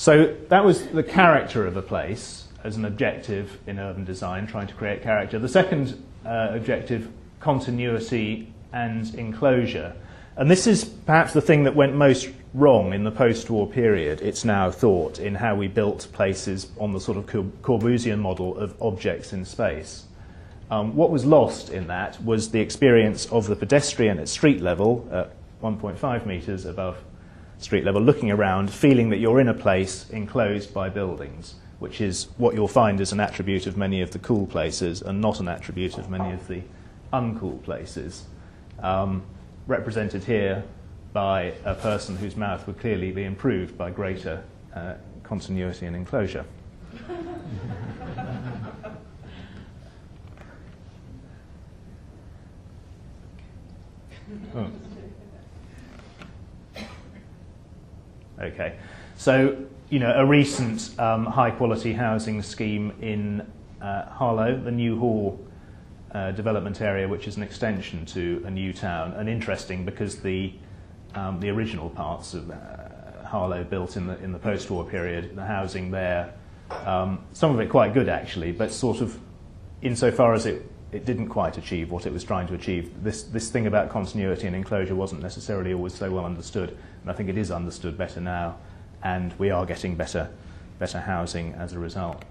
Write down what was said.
So that was the character of a place as an objective in urban design, trying to create character. The second uh, objective, continuity and enclosure. And this is perhaps the thing that went most wrong in the post war period, it's now thought, in how we built places on the sort of Corbusian model of objects in space. Um, what was lost in that was the experience of the pedestrian at street level, at 1.5 metres above street level, looking around, feeling that you're in a place enclosed by buildings, which is what you'll find is an attribute of many of the cool places and not an attribute of many of the uncool places. Um, represented here by a person whose mouth would clearly be improved by greater uh, continuity and enclosure. oh. Okay, so you know a recent um, high quality housing scheme in uh, Harlow, the New Hall uh, development area, which is an extension to a new town, and interesting because the um, the original parts of uh, Harlow built in the in the post-war period, the housing there, um, some of it quite good actually, but sort of insofar as it it didn't quite achieve what it was trying to achieve. This, this thing about continuity and enclosure wasn't necessarily always so well understood, and I think it is understood better now, and we are getting better, better housing as a result.